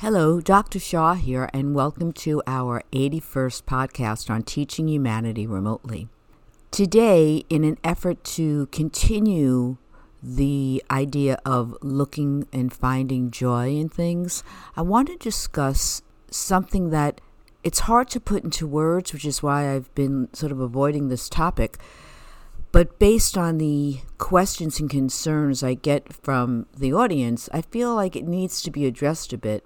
Hello, Dr. Shaw here, and welcome to our 81st podcast on teaching humanity remotely. Today, in an effort to continue the idea of looking and finding joy in things, I want to discuss something that it's hard to put into words, which is why I've been sort of avoiding this topic. But based on the questions and concerns I get from the audience, I feel like it needs to be addressed a bit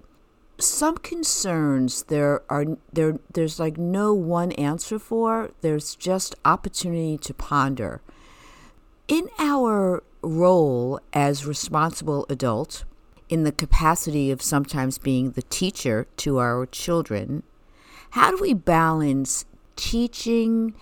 some concerns there are there there's like no one answer for. There's just opportunity to ponder. In our role as responsible adult in the capacity of sometimes being the teacher to our children how do we balance teaching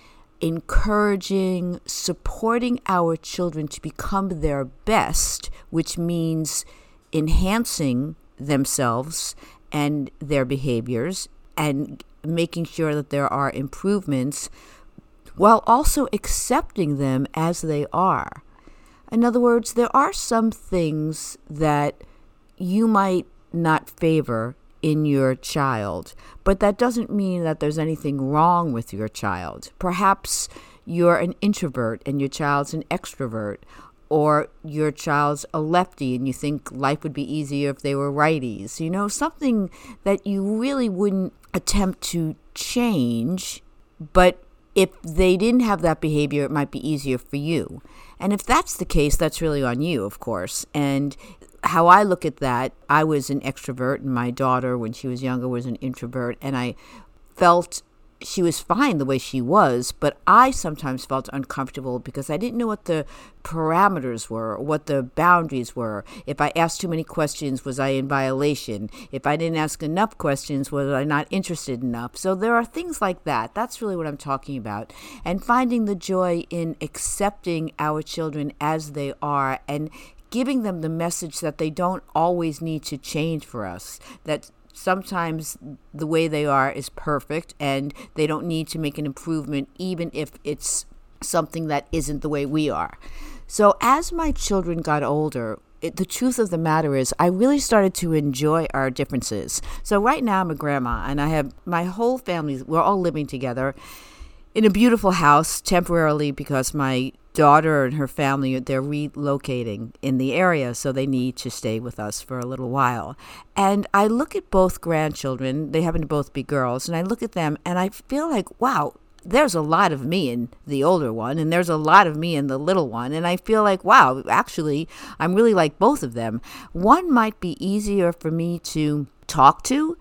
encouraging supporting our children to become their best which means enhancing themselves and their behaviors and making sure that there are improvements while also accepting them as they are. In other words, there are some things that you might not favor in your child, but that doesn't mean that there's anything wrong with your child. Perhaps you're an introvert and your child's an extrovert, or your child's a lefty and you think life would be easier if they were righties. You know, something that you really wouldn't attempt to change, but if they didn't have that behavior, it might be easier for you. And if that's the case, that's really on you, of course. And how I look at that, I was an extrovert, and my daughter, when she was younger, was an introvert, and I felt she was fine the way she was, but I sometimes felt uncomfortable because I didn't know what the parameters were, what the boundaries were. If I asked too many questions, was I in violation? If I didn't ask enough questions, was I not interested enough? So there are things like that. That's really what I'm talking about. And finding the joy in accepting our children as they are and giving them the message that they don't always need to change for us, that sometimes the way they are is perfect and they don't need to make an improvement even if it's something that isn't the way we are. So as my children got older, it, the truth of the matter is, I really started to enjoy our differences. So right now, I'm a grandma, and I have my whole family. We're all living together in a beautiful house temporarily because my daughter and her family they're relocating in the area so they need to stay with us for a little while. And i look at both grandchildren they happen to both be girls and i look at them and i feel like wow there's a lot of me in the older one and there's a lot of me in the little one. And i feel like wow actually i'm really like both of them. One might be easier for me to talk to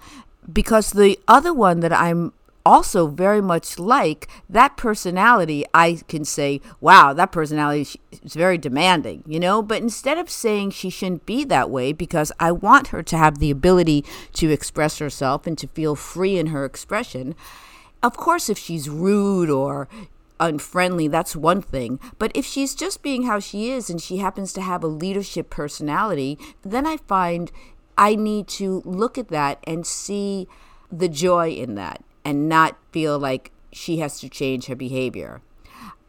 because the other one that i'm also very much like that personality i can say wow that personality is very demanding you know but instead of saying she shouldn't be that way because i want her to have the ability to express herself and to feel free in her expression of course if she's rude or unfriendly, that's one thing. But if she's just being how she is and she happens to have a leadership personality, then I find I need to look at that and see the joy in that and not feel like she has to change her behavior.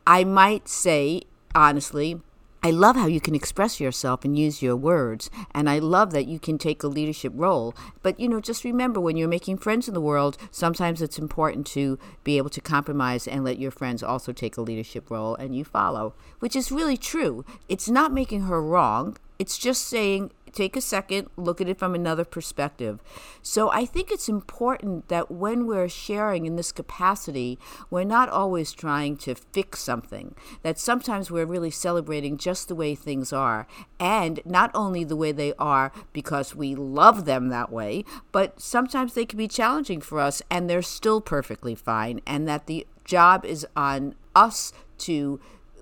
I might say, honestly, I love how you can express yourself and use your words, and I love that you can take a leadership role. But, you know, just remember when you're making friends in the world, sometimes it's important to be able to compromise and let your friends also take a leadership role and you follow, which is really true. It's not making her wrong, it's just saying take a second, look at it from another perspective. So I think it's important that when we're sharing in this capacity, we're not always trying to fix something, that sometimes we're really celebrating just the way things are, and not only the way they are because we love them that way, but sometimes they can be challenging for us and they're still perfectly fine, and that the job is on us to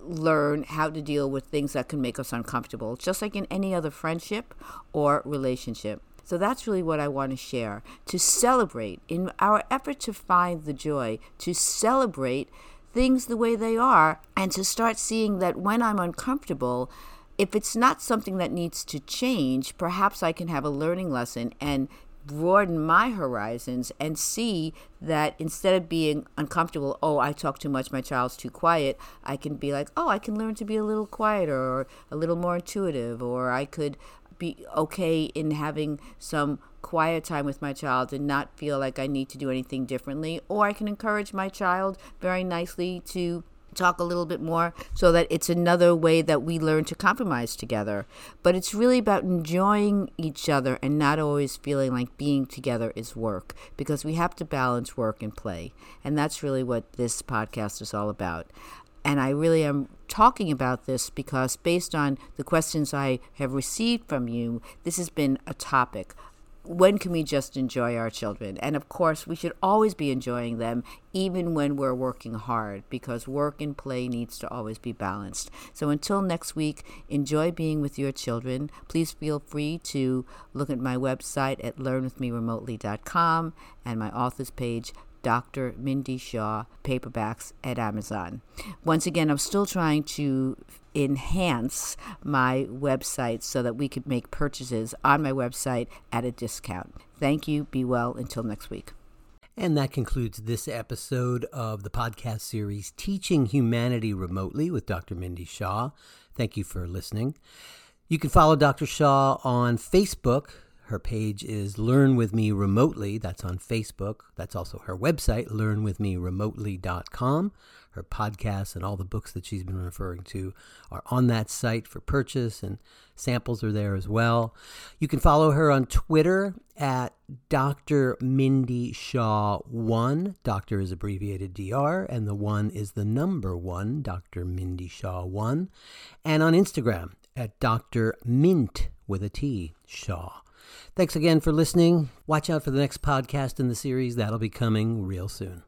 learn how to deal with things that can make us uncomfortable, just like in any other friendship or relationship. So that's really what I want to share to celebrate in our effort to find the joy, to celebrate things the way they are, and to start seeing that when I'm uncomfortable, if it's not something that needs to change, perhaps I can have a learning lesson and broaden my horizons and see that instead of being uncomfortable, oh, I talk too much, my child's too quiet, I can be like, oh, I can learn to be a little quieter or a little more intuitive, or I could be okay in having some quiet time with my child and not feel like I need to do anything differently. Or I can encourage my child very nicely to talk a little bit more so that it's another way that we learn to compromise together. But it's really about enjoying each other and not always feeling like being together is work because we have to balance work and play. And that's really what this podcast is all about. And I really am talking about this because, based on the questions I have received from you, this has been a topic when can we just enjoy our children? And of course, we should always be enjoying them, even when we're working hard, because work and play needs to always be balanced. So until next week, enjoy being with your children. Please feel free to look at my website at learnwithmeremotely.com and my author's page, Dr. Mindy Shaw paperbacks at Amazon. Once again, I'm still trying to enhance my website so that we could make purchases on my website at a discount. Thank you. Be well until next week. And that concludes this episode of the podcast series Teaching Humanity Remotely with Dr. Mindy Shaw. Thank you for listening. You can follow Dr. Shaw on Facebook her page is Learn With Me Remotely. That's on Facebook. That's also her website, learnwithmeremotely.com. Her podcasts and all the books that she's been referring to are on that site for purchase, and samples are there as well. You can follow her on Twitter at Dr. Mindy Shaw 1. Doctor is abbreviated DR, and the 1 is the number 1, Dr. Mindy Shaw 1. And on Instagram at Dr. Mint with a T, Shaw. Thanks again for listening. Watch out for the next podcast in the series. That'll be coming real soon.